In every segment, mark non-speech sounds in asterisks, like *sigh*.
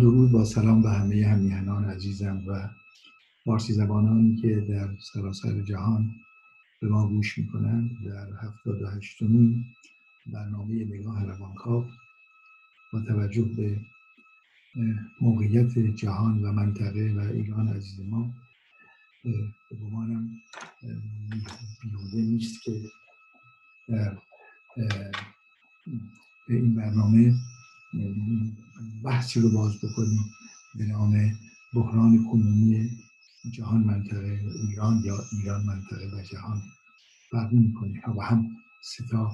درود با سلام به همه همیهنان عزیزم و فارسی زبانانی که در سراسر جهان به ما گوش می‌کنند در هفتاد و هشتمین برنامه نگاه روانکاو با توجه به موقعیت جهان و منطقه و ایران عزیز ما به گمانم بیهوده نیست که در این برنامه بحثی رو باز بکنیم به نام بحران کنونی جهان منطقه ایران یا ایران منطقه و جهان فرق می‌کنه و هم ستا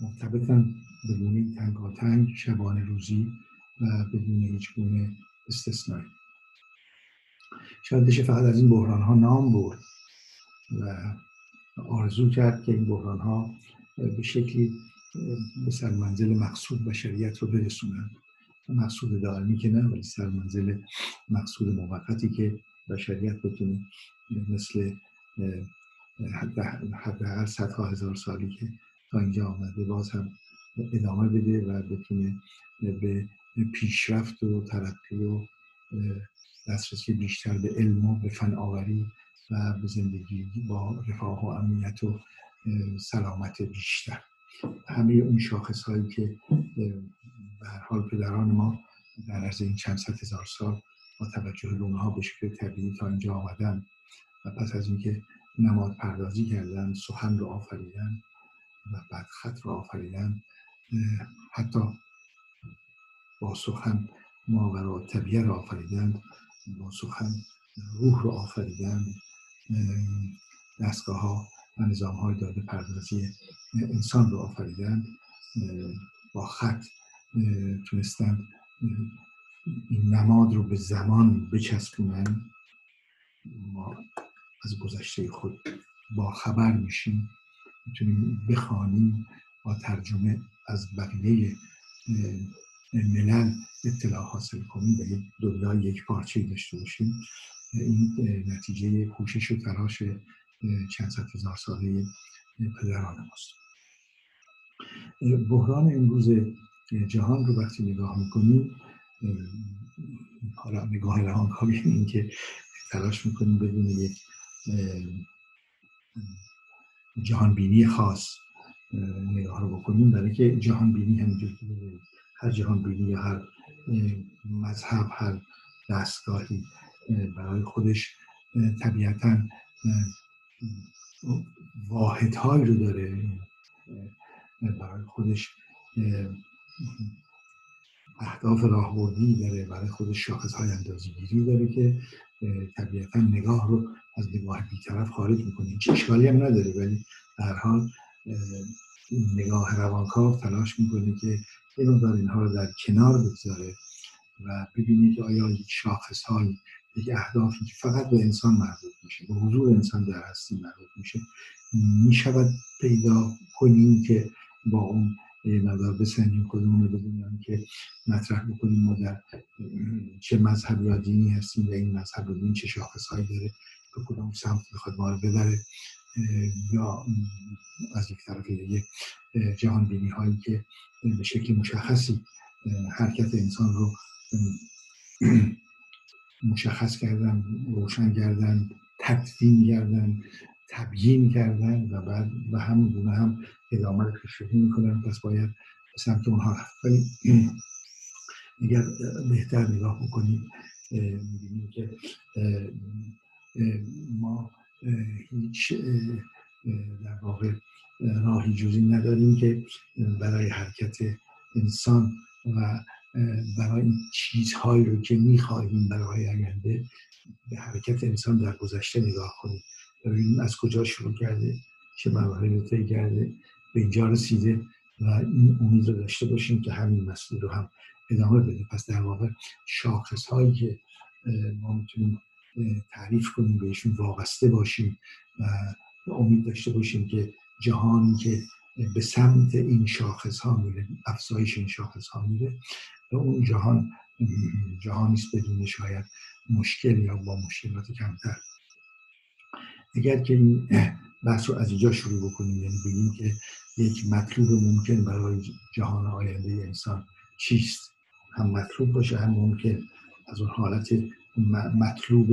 مرتبطن بدون تنگاتنگ شبانه روزی و بدون هیچ گونه استثنایی. شاید بشه فقط از این بحران ها نام برد و آرزو کرد که این بحران ها به شکلی به سرمنزل مقصود بشریت رو برسونن. مقصود دائمی که نه ولی سرمنزل مقصود موقتی که بشریت بتونه مثل حداقل صدها هزار سالی که تا اینجا آمده باز هم ادامه بده و بتونه به پیشرفت و ترقی و دسترسی بیشتر به علم و به فناوری و به زندگی با رفاه و امنیت و سلامت بیشتر. همه اون شاخص هایی که به حال پدران ما در عرض این چند ست هزار سال با توجه به اونها به شکل طبیعی تا اینجا آمدن و پس از اینکه نماد پردازی کردن سخن رو آفریدن و بعد خط رو آفریدن حتی با سخن ماورا طبیعه رو آفریدن با سخن روح رو آفریدن دستگاه ها و نظام های داده پردازی انسان رو آفریدن با خط تونستن این نماد رو به زمان بچسبونن ما از گذشته خود با خبر میشیم می‌تونیم بخوانیم با ترجمه از بقیه ملل اطلاع حاصل کنیم یک دنیا یک پارچه داشته باشیم. این نتیجه کوشش و تلاش چند ست هزار ساله پدران ماست. بحران امروز جهان رو وقتی نگاه می‌کنیم حالا نگاه روانکاوی *laughs* این که تلاش می‌کنیم بدون یک جهان بینی خاص نگاه رو بکنیم. برای که جهان بینی همینجور هر جهان بینی یا هر مذهب هر دستگاهی برای خودش طبیعتا واحدهایی رو داره. برای خودش اهداف راهبردی داره برای خودش شاخص های اندازگیری داره که طبیعتا نگاه رو از نگاه بیطرف خارج می‌کنه. هیچ اشکالی هم نداره ولی در حال نگاه روانکاو تلاش می‌کنه که یه مقدار اینها رو در کنار بگذاره و ببینید که آیا یک شاخص های یک اهدافی که فقط به انسان مربوط میشه. به حضور انسان در هستی مربوط میشه. می‌شود پیدا کنیم که با اون مقدار بسنجیم خودمون رو بدونیم که مطرح بکنیم ما در چه مذهب یا دینی هستیم و این مذهب و دین چه شاخصهایی داره. به کدوم سمت می‌خواد ما رو ببره. یا از یک طرف دیگه جهان بینی هایی که به شکل مشخصی حرکت انسان رو مشخص کردن روشن کردن تدوین کردن تبیین کردن و بعد و همون گونه هم ادامه رو پیشروی می‌کنن. پس باید به سمت اونها رفت. *clears throat* اگر بهتر نگاه بکنیم می‌بینیم که ما هیچ در واقع راهی جزی نداریم که برای حرکت انسان و برای این چیزهایی رو که می‌خواهیم برای آینده به حرکت انسان در گذشته نگاه کنیم. ببینیم از کجا شروع کرده چه مراحلی رو طی کرده به اینجا رسیده و این امید رو داشته باشیم که همین مسئله رو هم ادامه بده. پس در واقع شاخص هایی که ما می‌تونیم تعریف کنیم بهشون وابسته باشیم و امید داشته باشیم که جهانی که به سمت این شاخص ها میره افزایش این شاخص ها میره و اون جهان جهانی است بدون شاید مشکل یا با مشکلات کمتر. اگر که این بحث رو از اینجا شروع بکنیم یعنی بگیم که یک مطلوب ممکن برای جهان آینده انسان چیست؟ هم مطلوب باشه هم ممکن. از اون حالت مطلوب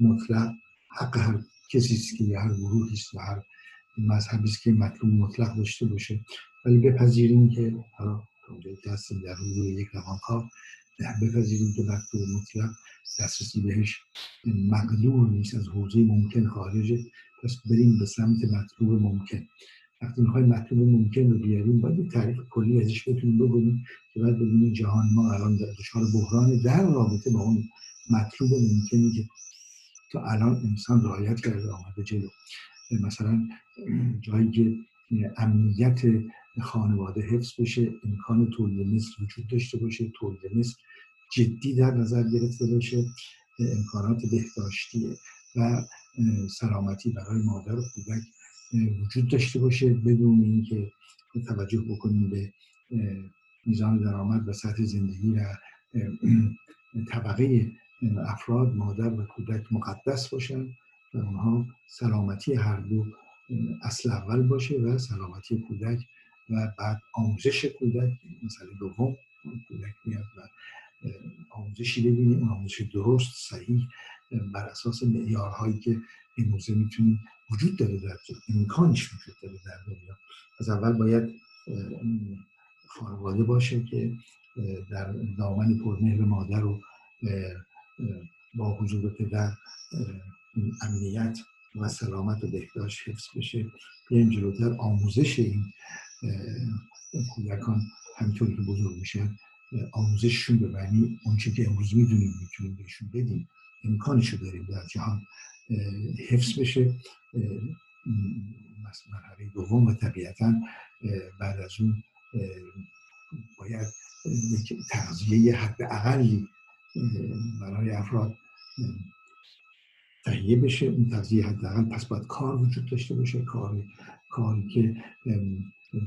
مطلق حق هر کسی است که هر گروهی است و هر مذهبی است که مطلوب مطلق داشته باشه. ولی بپذیریم که حالا هستیم در حضور یک روانکاو بپذیریم که مطلوب مطلق دسترسی بهش مقدور نیست از حوزه ممکن خارجه. پس بریم به سمت مطلوب ممکن. وقتی می‌خوای مطلوب ممکن رو بیاریم باید تعریف کلی ازش بتونیم بگویم که باید ببینیم جهان ما الان دچار بحران در رابطه با اون مطلوب ممکنی که تا الان انسان رعایت کرده آمده جلو. مثلا جایی که امنیت خانواده حفظ بشه امکان تولید مثل وجود داشته باشه تولید مثل جدی در نظر گرفته باشه امکانات بهداشتی و سلامتی برای مادر و کودک وجود داشته باشه بدون اینکه توجه بکنیم به میزان درآمد و سطح زندگی و طبقه افراد مادر و کودک مقدس باشن. و اونها سلامتی هر دو اصل اول باشه و سلامتی کودک و بعد آموزش کودک مثلا دوم کودک میاد و آموزشی ببینیم اون آموزش درست صحیح بر اساس معیارهایی که امروزه می‌تونیم وجود داره در امکانش وجود داره در دنیا. از اول باید خانواده باشه که در دامن پرمهر مادر و با حضور پدر امنیت و سلامت و بهداشت حفظ بشه. بیایم جلوتر. آموزش این کودکان همینطوری که بزرگ میشن آموزششون به معنی اونچه که امروز می‌دونیم می‌تونیم بهشون بدیم. امکانشو داریم در جهان حفظ بشه. مرحله دوم و طبیعتا بعد از اون باید تغذیه حد اقلی برای افراد تهیه بشه اون تغذیه حداقل پس باید کار وجود داشته باشه کار کاری که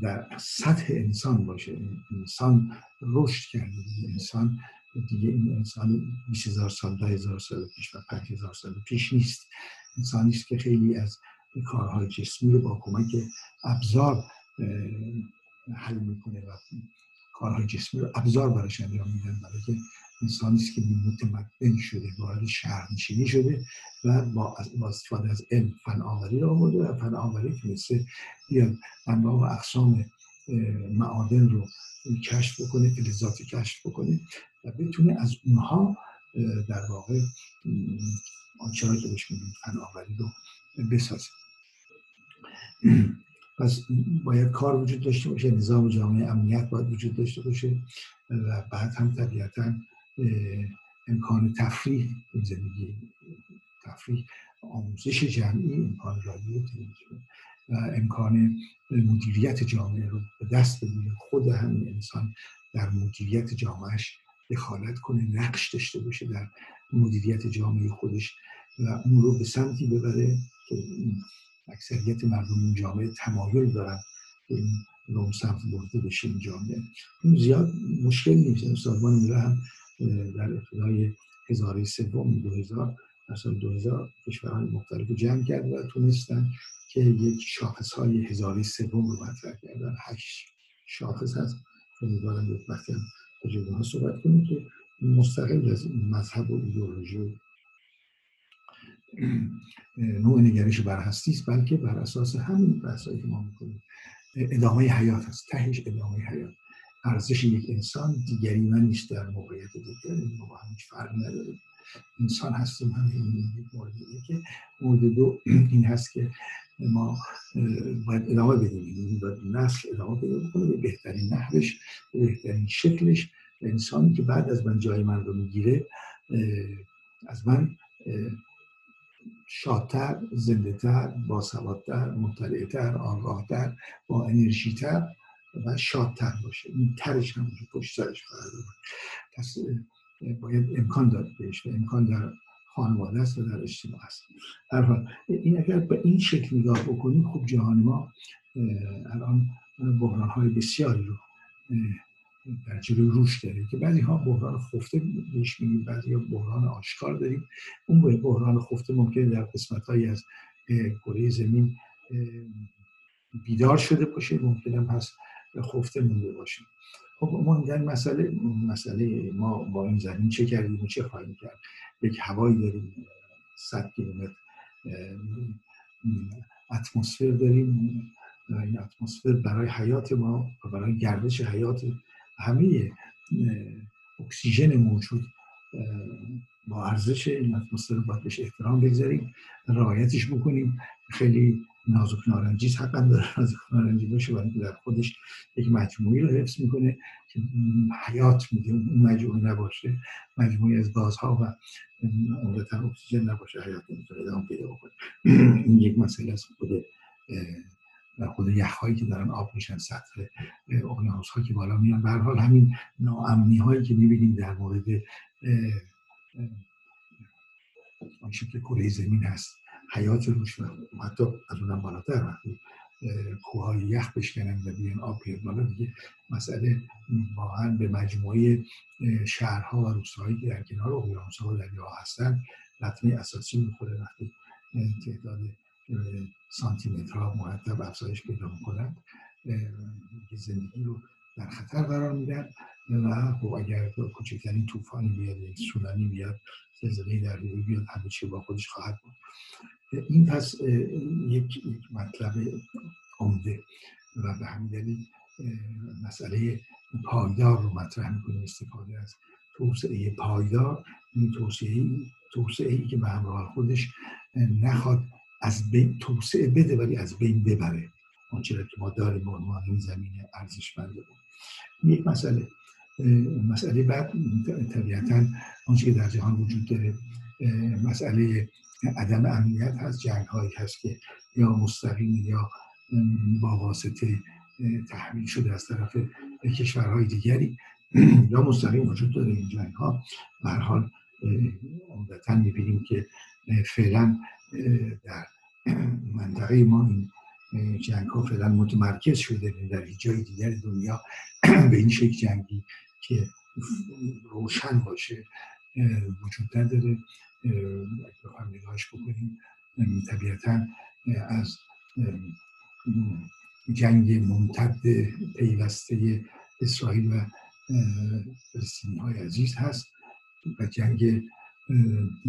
در سطح انسان باشه. انسان رشد کرده انسان دیگه این انسان 20 هزار سال 10 هزار سال پیش و 5 هزار سال پیش نیست. انسانی است که خیلی از کارهای جسمی رو با کمک ابزار حل می‌کنه و کارهای جسمی رو ابزار براش انجام میدن. برای که انسانی است که متمدن شده وارد شهرنشینی شده و با استفاده از علم فن آوری رو آورده و فن آوری تونسته بیاد انواع و اقسام معادن رو کشف بکنه فلزات کشف بکنه و بتونه از اونها در واقع آنچه که بهش میگیم فن آوری رو بسازه. پس باید کار وجود داشته باشه نظام جامعه امنیت باید وجود داشته باشه و بعد هم طبیعتا امکان تفریح زندگی تفریح آموزش جمعی امکان رادیو تلویزیون و امکان مدیریت جامعه رو به دست بگیره خود همین انسان در مدیریت جامعهش دخالت کنه نقش داشته باشه در مدیریت جامعه خودش و اون رو به سمتی ببره که اکثریت مردم این جامعه تمایل دارن که این رو سمت برده بشه این جامعه. این زیاد مشکل نیست. سازمان ملل هم در ابتدای هزاره سوم دو هزار در سال دو هزار کشورهای مختلف جمع کرد و تونستن که یک شاخص های هزاره سوم رو مطرح کردن هشت شاخص هست. امیدوارم به وقتی هم ها صحبت کنیم که مستقل از مذهب و ایدئولوژی نوع نگرش بر هستی است بلکه بر اساس همین بحثایی که ما می‌کنیم. ادامه حیات هست. تهش ادامه حیات. ارزش یک انسان دیگری من نیست در موقعیت دیگری ما با هم هیچ نداریم. انسان هستیم هم این مورد که مورد دو این هست که ما باید ادامه بدیم. باید نسل ادامه پیدا بکنه به بهترین نحوش به بهترین شکلش. انسانی که بعد از من جای من رو می‌گیره از من شادتر، زنده تر، باسوادتر، مطلعتر، آگاهتر، با انرژیتر و شادتر باشه. این ترش هم پشت سرش قرار پس باید امکان داد بهش امکان در خانواده است و در اجتماع است. در حال این اگر به این شکل نگاه بکنیم خب جهان ما الان بحران های بسیاری رو در جلوی روش داره که بعضی ها بحران خفته بهش میگیم بعضی ها بحران آشکار داریم. اون بحران خفته ممکنه در قسمت هایی از کره زمین بیدار شده باشه. ممکن هم هست خفته مونده باشه خب در مسئله مسئله ما با این زمین چه کردیم و چه خواهیم کرد؟ یک هوایی داریم 100 کیلومتر اتمسفر داریم. این اتمسفر برای حیات ما و برای گردش حیات همه اکسیژن موجود با ارزش این اتمسفر باید بهش احترام بگذاریم رعایتش بکنیم. خیلی نازک نارنجی حقا داره *laughs* نازک نارنجی باشه برای در خودش یک مجموعی رو حفظ می‌کنه که حیات میده. اون مجموعی نباشه مجموعی از گازها و عمدتا اکسیژن نباشه حیات نمی‌تونه ادامه پیدا بکنه. *clears throat* این یک مسئله از خود و خود یخهایی که دارن آب میشن سطح اقیانوس ها که بالا میان. به حال همین ناامنی هایی که می‌بینیم در مورد آنچه که کره زمین هست. حیات روش و حتی از اونم بالاتر. وقتی کوههای یخ بشکنن و بیان آب بیاد بالا دیگه مسئله واقعا به مجموعه شهرها و روستاهایی که در کنار اقیانوسها و دریاها هستن لطمه اساسی می‌خوره. وقتی تعداد سانتیمترها مرتب افزایش پیدا می‌کنند زندگی رو در خطر قرار میدن و خب اگر کوچکترین طوفانی بیاد یک سونامی بیاد زلزله در بیاد همه چی با خودش خواهد بود. این پس یک, مطلب عمده و به همین دلیل مسئله پایدار رو مطرح می‌کنیم استفاده از توسعه پایدار. این توسعه توسعه ای که به همراه خودش نخواد از بین توسعه بده ولی از بین ببره. آنچه که ما داریم به عنوان این زمین ارزشمند. بود یک مسئله مسئله بعد طبیعتا آنچه که در جهان وجود داره مسئله عدم امنیت هست جنگ هایی هست که یا مستقیم یا با واسطه تحمیل شده از طرف کشورهای دیگری *clears throat* یا مستقیم وجود داره این جنگ ها به حال عمدتا می‌بینیم که فعلا در منطقه ما این جنگ ها فعلا متمرکز شده در جای دیگر دنیا. *clears throat* به این شکل جنگی که روشن باشه وجود نداره. بخوایم نگاهش بکنیم. طبیعتا از جنگ ممتد پیوسته اسرائیل و فلسطینی های عزیز هست و جنگ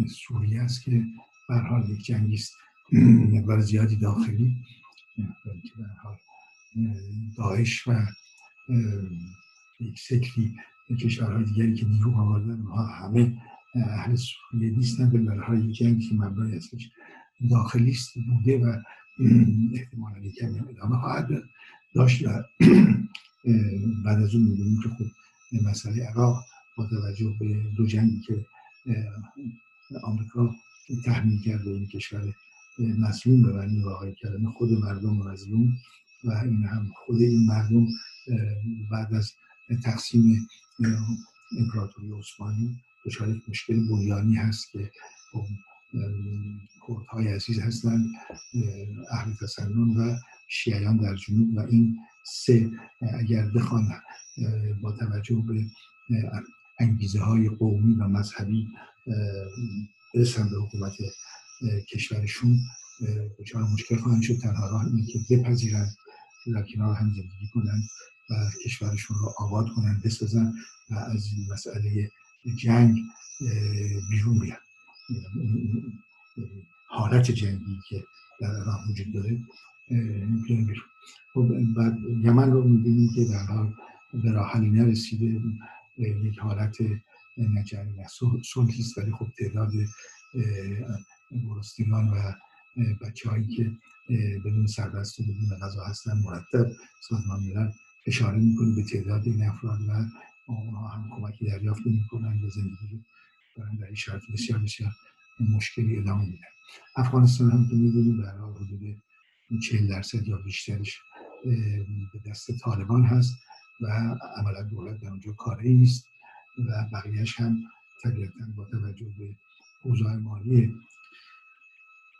سوریه است که به حال یک جنگی است. مقدار زیادی داخلی. که داعش و یک سکلی کشورهای دیگری که نیرو آوردن همه اهل سوریه نیستن به برای جنگی که مبنای ازش داخلی است بوده و احتمالا کمی ادامه خواهد داشت و بعد از اون می‌بینیم که خب مسئله عراق با توجه به دو جنگی که آمریکا تحمیل کرده این کشور مظلوم به معنی واقعی کردن خود مردم مظلوم و این هم خود این مردم بعد از تقسیم امپراتوری عثمانی دچار یک مشکل بنیانی هست که خب، کردهای عزیز هستند اهل تسنن و شیعیان در جنوب و این سه اگر بخوان با توجه به انگیزه های قومی و مذهبی برسن به حکومت کشورشون دچار مشکل خواهند شد. تنها راه اینه که بپذیرن در کنار هم زندگی کنن و کشورشون رو آباد کنن بسازن و از این مسئله جنگ بیرون بیان حالت جنگی که در عراق وجود داره بیرون بیرون. خب بعد یمن رو می‌بینیم که در حال به راحلی نرسیده. یک حالت نجنگ صلحی است ولی خب تعداد گرسنگان و بچه هایی که بدون سربست و بدون غذا هستن مرتب سازمان ملل اشاره می‌کنه به تعداد این افراد و اونها هم کمکی دریافت می‌کنن و زندگی رو دارن در شرط بسیار بسیار مشکلی ادامه میدن. افغانستان هم که می‌دونیم در حدود 40 درصد یا بیشترش به دست طالبان هست و عملا دولت در اونجا کاری نیست و بقیهش هم طبیعتا با توجه به اوضاع مالی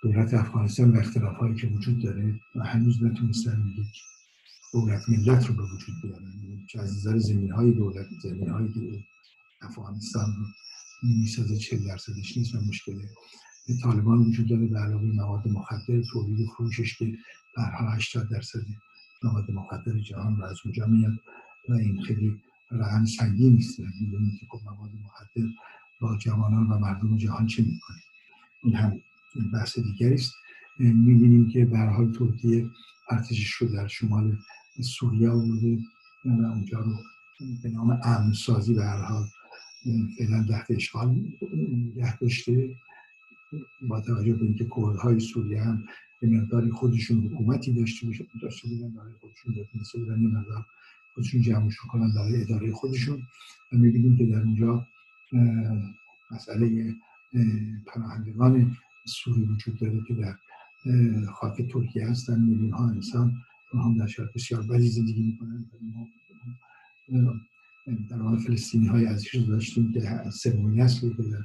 دولت افغانستان و اختلاف هایی که وجود داره و هنوز نتونستن یک دولت ملت رو به وجود بیارن. که از نظر زمین های دولت زمین هایی که افغانستان می‌سازه چه درصدش نیست و مشکل. طالبان وجود داره به علاوه مواد مخدر تولید فروشش که برها 80 درصد مواد مخدر جهان رو از اونجا میاد و این خیلی رقم سنگین نیست. می‌دونید که خب مواد مخدر با جوانان و مردم جهان چه می‌کنه؟ این هم بحث دیگری است. می‌بینیم که به حال ترکیه ارتشش رو در شمال سوریه آورده و اونجا رو به نام امن سازی به هر حال فعلا تحت اشغال نگه داشته با توجه به اینکه کردهای سوریه هم به مقداری خودشون حکومتی داشته داشته بودن برای خودشون مثل بودن یه مقدار خودشون جمعش کنن برای اداره خودشون. و می‌بینیم که در اونجا مسئله پناهندگان سوری وجود داره که در خاک ترکیه هستن میلیون ها انسان هم در شرط بسیار بدی زندگی می‌کنن در واقع فلسطینی های عزیز داشتیم که سومین نسلی که در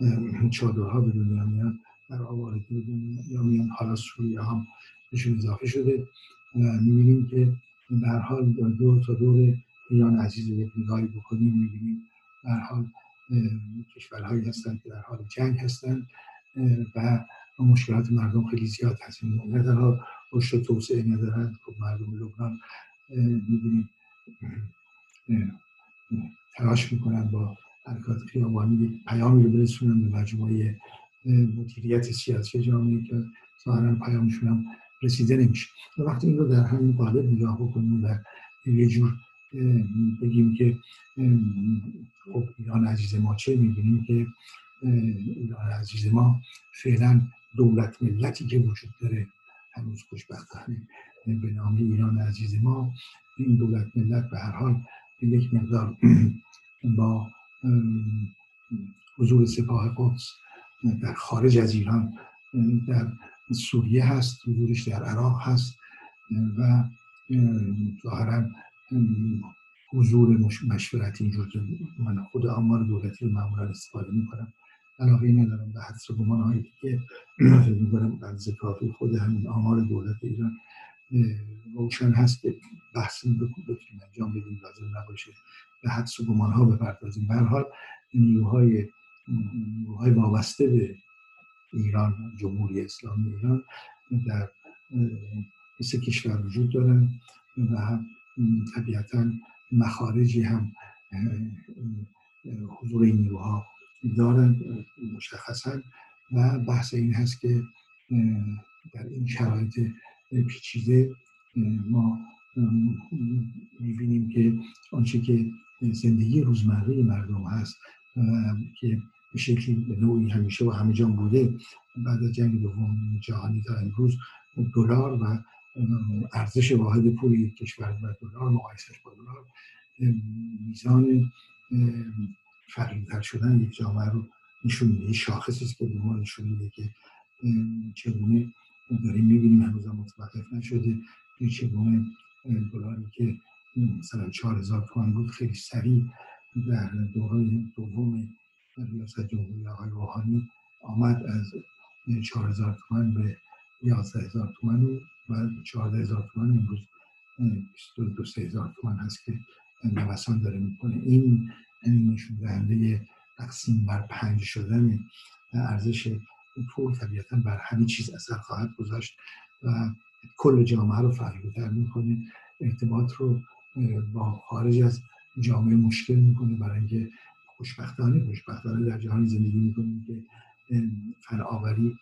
در چادرها به دنیا میان در آوارگی به دنیا میان حالا سوریه هم بهشون اضافه شده. می‌بینیم که در حال دور تا دور ایران عزیز یک نگاهی بکنیم می‌بینیم در حال کشورهایی هستند که در حال جنگ هستند و مشکلات مردم خیلی زیاد هست نه تنها رشد توسعه ندارند خب مردم لبنان می‌بینیم تلاش می‌کنن با حرکات خیابانی پیامی رو برسونن به مجموعه مدیریت سیاسی جامعه که ظاهرا پیامشون هم رسیده نمیشه. و وقتی این رو در همین قالب نگاه بکنیم و یه جور بگیم که خب ایران عزیز ما چه می‌بینیم که ایران عزیز ما فعلا دولت ملتی که وجود داره. هنوز خوشبختانه به نام ایران عزیز ما این دولت ملت به هر حال یک مقدار با حضور سپاه قدس در خارج از ایران در سوریه هست حضورش در عراق هست و ظاهرا حضور مشورتی اینجور من خود آمار دولتی رو معمولا استفاده می‌کنم. علاقه ندارم به و گمان هایی که فکر می‌کنم از کافی خود همین آمار دولت ایران روشن هست که بحث بتونیم انجام بدیم لازم نباشه به حدس و گمان ها بپردازیم. به حال نیروهای نیروهای وابسته به ایران جمهوری اسلامی ایران در مثل کشور وجود دارن و طبیعتا مخارجی هم حضور این نیروها دارن مشخصا و بحث این هست که در این شرایط پیچیده ما می‌بینیم که آنچه که زندگی روزمره مردم هست که به شکلی به نوعی همیشه و همه جان بوده بعد از جنگ دوم جهانی تا امروز دلار و ارزش واحد پول کشور و دلار مقایسش با دلار میزان فقیرتر شدن یک جامعه رو نشون میده. شاخصی است که به ما نشون میده که چگونه داریم می‌بینیم هنوز هم متوقف نشده. که چگونه دلاری که مثلا چهار هزار تومن بود خیلی سریع در دوران دوم ریاست جمهوری آقای روحانی آمد از چهار هزار تومن به یازده هزار تومن و چهارده هزار تومن امروز دو سه هزار تومن هست که نوسان داره می‌کنه. این نشون دهنده تقسیم بر پنج شدن ارزش پول طبیعتا بر همه چیز اثر خواهد گذاشت و کل جامعه رو فریبتر می‌کنه. ارتباط رو با خارج از جامعه مشکل می‌کنه برای اینکه خوشبختانه خوشبختانه در جهان زندگی می‌کنیم که فناوری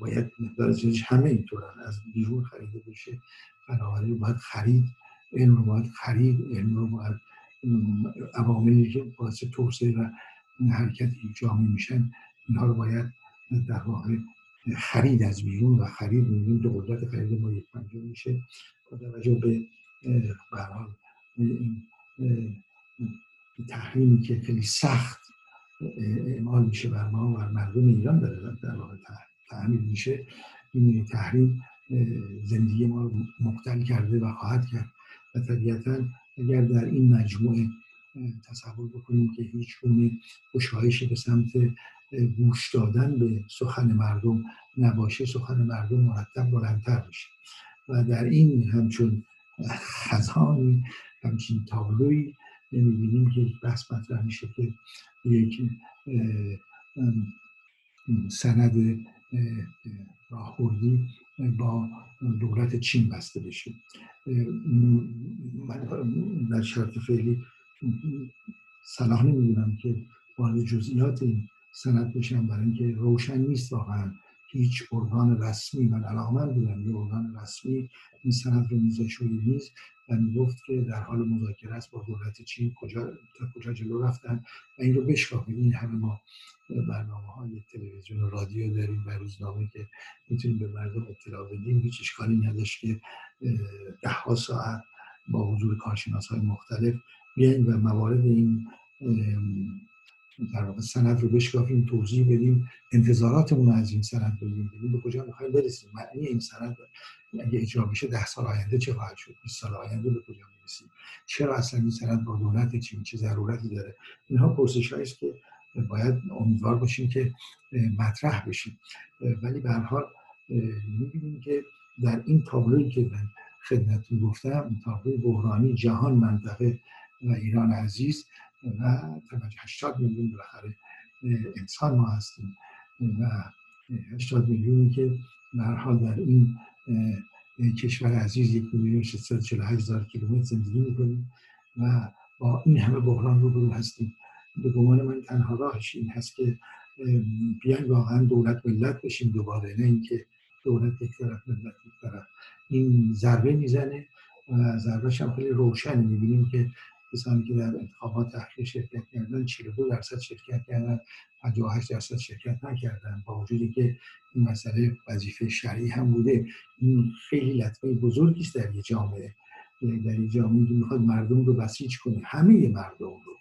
باید مقدار زیادش همه اینطورن از بیرون خریده بشه فناوری رو باید خرید علم رو باید خرید علم رو باید عواملی که باعث توسعه و حرکت جامعه میشن اینها رو باید در واقع خرید از بیرون و خرید می‌بینیم. که قدرت خرید ما یک پنجم میشه. با توجه به برحال این تحریمی که خیلی سخت اعمال میشه بر ما و مردم ایران داره در واقع تحمیل میشه. این تحریم زندگی ما رو مقتل کرده و خواهد کرد و طبیعتا اگر در این مجموعه تصور بکنیم که هیچ گونه گشایشی به سمت گوش دادن به سخن مردم نباشه سخن مردم مرتب بلندتر میشه و در این همچون خزان همچین تابلوی می‌بینیم که یک بحث مطرح میشه که یک سند راهبردی با دولت چین بسته بشه. در شرط فعلی صلاح نمی‌دونم که وارد جزئیات این سند بشم برای اینکه روشن نیست واقعا. هیچ ارگان رسمی من علاقمند بودم یه ارگان رسمی این سند رو میزش روی میز. و می‌گفت که در حال مذاکره است با دولت چین کجا تا کجا جلو رفتن و این رو بشکافیم این همه ما برنامه های تلویزیون و رادیو داریم و روزنامه که می‌تونیم به مردم اطلاع بدیم. هیچ اشکالی نداشت که ده ها ساعت با حضور کارشناس های مختلف بیایم و موارد این در واقع سند رو بشکافیم توضیح بدیم انتظاراتمون از این سند بگیم بگیم به کجا می‌خوایم برسیم. معنی این سند اگه اجرا بشه ده سال آینده چه خواهد شد؟ 20 سال آینده به کجا می‌رسیم؟ چرا اصلا این سند با دولت چین چه ضرورتی داره؟ اینها پرسش است که باید امیدوار باشیم که مطرح بشیم. ولی به هر حال می‌بینیم که در این تابلویی که من خدمتتون گفتم تابلوی بحرانی جهان منطقه و ایران عزیز و 80 میلیون بالاخره انسان ما هستیم. و 80 میلیونی که به حال در این کشور عزیز یک میلیون 648 هزار کیلومتر زندگی می‌کنیم و با این همه بحران رو هستیم. به گمان من تنها راهش این هست که بیاین واقعا دولت ملت بشیم دوباره نه اینکه دولت یک طرف ملت یک طرف. این ضربه می‌زنه و ضربهش هم خیلی روشن می‌بینیم که کسانی که در انتخابات اخیر شرکت کردن 42 درصد شرکت کردن 58 درصد شرکت نکردن. با وجودی که این مسئله وظیفه شرعی هم بوده این خیلی لطمه بزرگی است در یه جامعه. در یه جامعه که می‌خواد مردم رو بسیج کنه همه مردم رو.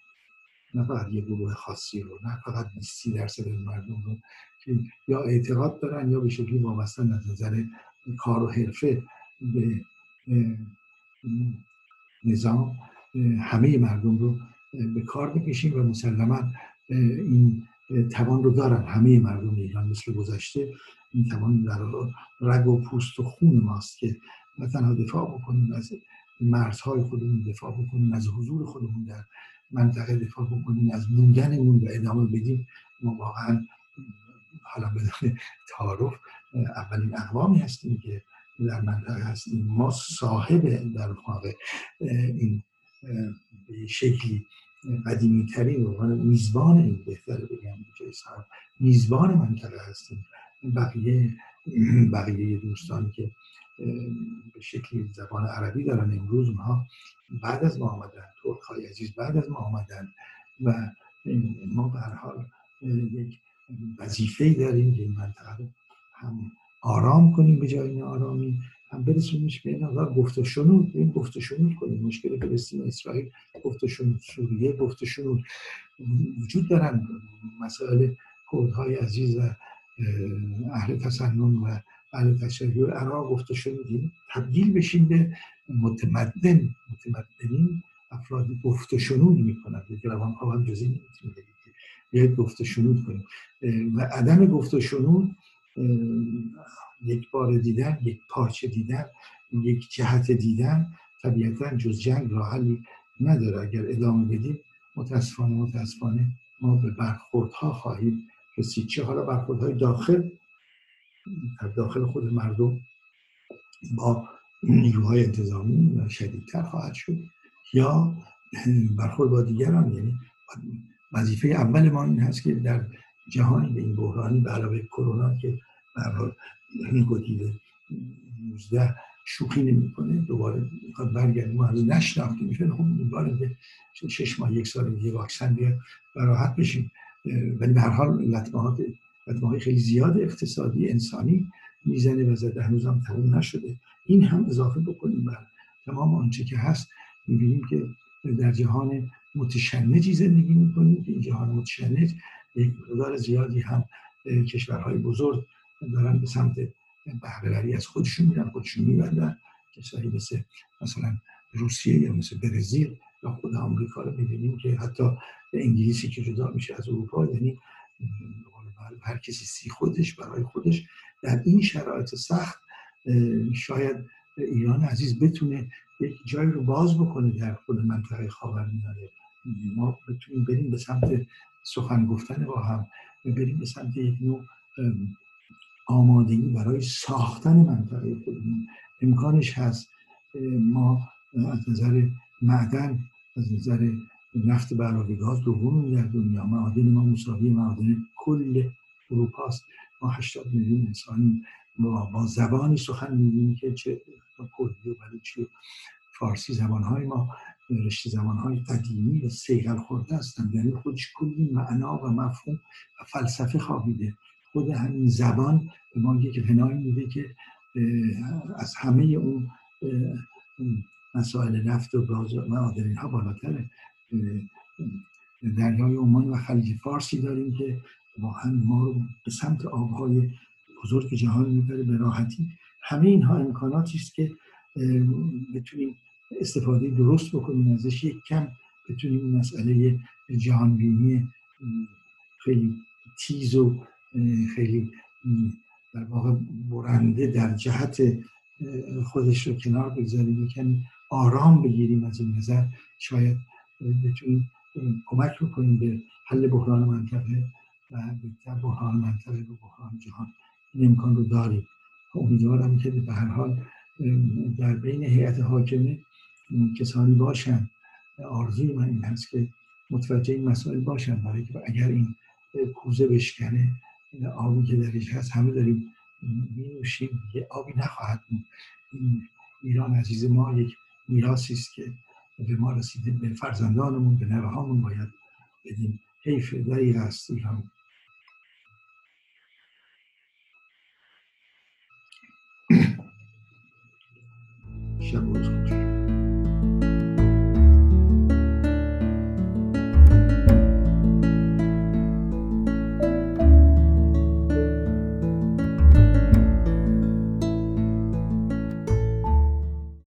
نه فقط یه گروه خاصی رو نه فقط 20 درصد مردم رو که یا اعتقاد دارن یا به شکلی وابسته از نظر کار و حرفه به نظام. همه مردم رو به کار بکشیم و مسلما این توان رو دارن همه مردم ایران مثل گذشته. این توان در رگ و پوست و خون ماست که نه تنها دفاع بکنیم از مرزهای خودمون دفاع بکنیم از حضور خودمون در منطقه دفاع بکنیم از موندنمون و ادامه بدیم. ما واقعا حالا بدون تعارف اولین اقوامی هستیم که در منطقه هستیم. ما صاحب در واقع این به شکلی قدیمی ترین میزبان این بهتره بگم میزبان منطقه هستیم. بقیه بقیه دوستانی که به شکلی زبان عربی دارن امروز اونها بعد از ما آمدن ترک های عزیز بعد از ما آمدن و ما به حال یک وظیفه داریم که این منطقه رو هم آرام کنیم به جای آرامی. هم برسونیمش به این گفت و شنود این گفت و شنود کنیم. مشکل فلسطین اسرائیل گفت و شنود سوریه گفت و شنود وجود دارن. مسائل کردهای عزیز و اهل تسنن و اهل تشیع عراق گفت و شنودیم تبدیل بشیم به متمدن متمدنین افرادی گفت و شنود می‌کنن دیگه روان هم جزی بگیم گفت و شنود کنیم. و عدم گفت و شنود یک بار دیدن یک پارچه دیدن یک جهت دیدن طبیعتا جز جنگ راه حلی نداره. اگر ادامه بدیم متاسفانه متاسفانه ما به برخوردها خواهیم رسید. چه حالا برخوردهای داخل؟ در داخل خود مردم با نیروهای انتظامی شدیدتر خواهد شد. یا برخورد با دیگران یعنی وظیفه اول ما این هست که در جهانی به این بحرانی به علاوه کرونا که برحال گدیده 19 شوخی نمی‌کنه. دوباره می‌خواد برگردیم ما از نشناختیم میشه. خب امیدواریم که شش ماه یک سال دیگه واکسن بیاد و راحت بشیم. ولی به هر حال لطمه های خیلی زیاد اقتصادی انسانی می‌زنه و زده. هنوز هم تموم نشده. این هم اضافه بکنیم بر تمام آنچه که هست. می‌بینیم که در جهان متشنجی زندگی می‌کنیم. این جهان متشنج یک مقدار زیادی هم کشورهای بزرگ دارن به سمت بهرهوری از خودشون میرن خودشون میبندن. کشوری مثل مثلا روسیه یا مثل برزیل یا خود آمریکا رو می‌بینیم که حتی انگلیسی که جدا میشه از اروپا یعنی هر کسی سی خودش برای خودش در این شرایط سخت شاید ایران عزیز بتونه یک جایی رو باز بکنه در خود منطقه خاورمیانه. ما بتونیم بریم به سمت سخن گفتن با هم بریم به سمت یک نوع آمادگی برای ساختن منطقه خودمون. امکانش هست ما از نظر معدن از نظر نفت برای گاز دوم در دنیا معادن ما مساوی معادن کل اروپا است. ما 80 میلیون انسانی با, با زبانی سخن میگیم که چه کردی و بلوچی فارسی زبانهای ما رشته زبانهای قدیمی و سیغل خورده هستند. یعنی خودش کلی معنا و مفهوم و فلسفه خوابیده. خود همین زبان به ما یک غنایی میده که از همه اون مسائل نفت و گاز و معادن ها بالاتره. دریای عمان و خلیج فارسی داریم که واقعا ما رو به سمت آبهای بزرگ جهان می‌بره به راحتی. همه اینها امکاناتی است که بتونیم استفاده درست بکنیم ازش یک کم بتونیم مسئله جهانبینی خیلی تیز و خیلی در واقع برنده در جهت خودش رو کنار بگذاریم یکم آرام بگیریم از این نظر. شاید بتونیم کمک بکنیم به حل بحران منطقه و بهتر بحران منطقه و بحران جهان. این امکان رو داریم. امیدوارم که به هر حال در بین هیئت حاکمه کسانی باشن. آرزوی من این هست که متوجه این مسائل باشن برای اگر این کوزه بشکنه آبی که درش هست همه داریم می نوشیم آبی نخواهد بود. این ایران عزیز ما یک میراسی است که به ما رسیده به فرزندانمون به نوهامون باید بدیم. حیف دریغ است ایران. شب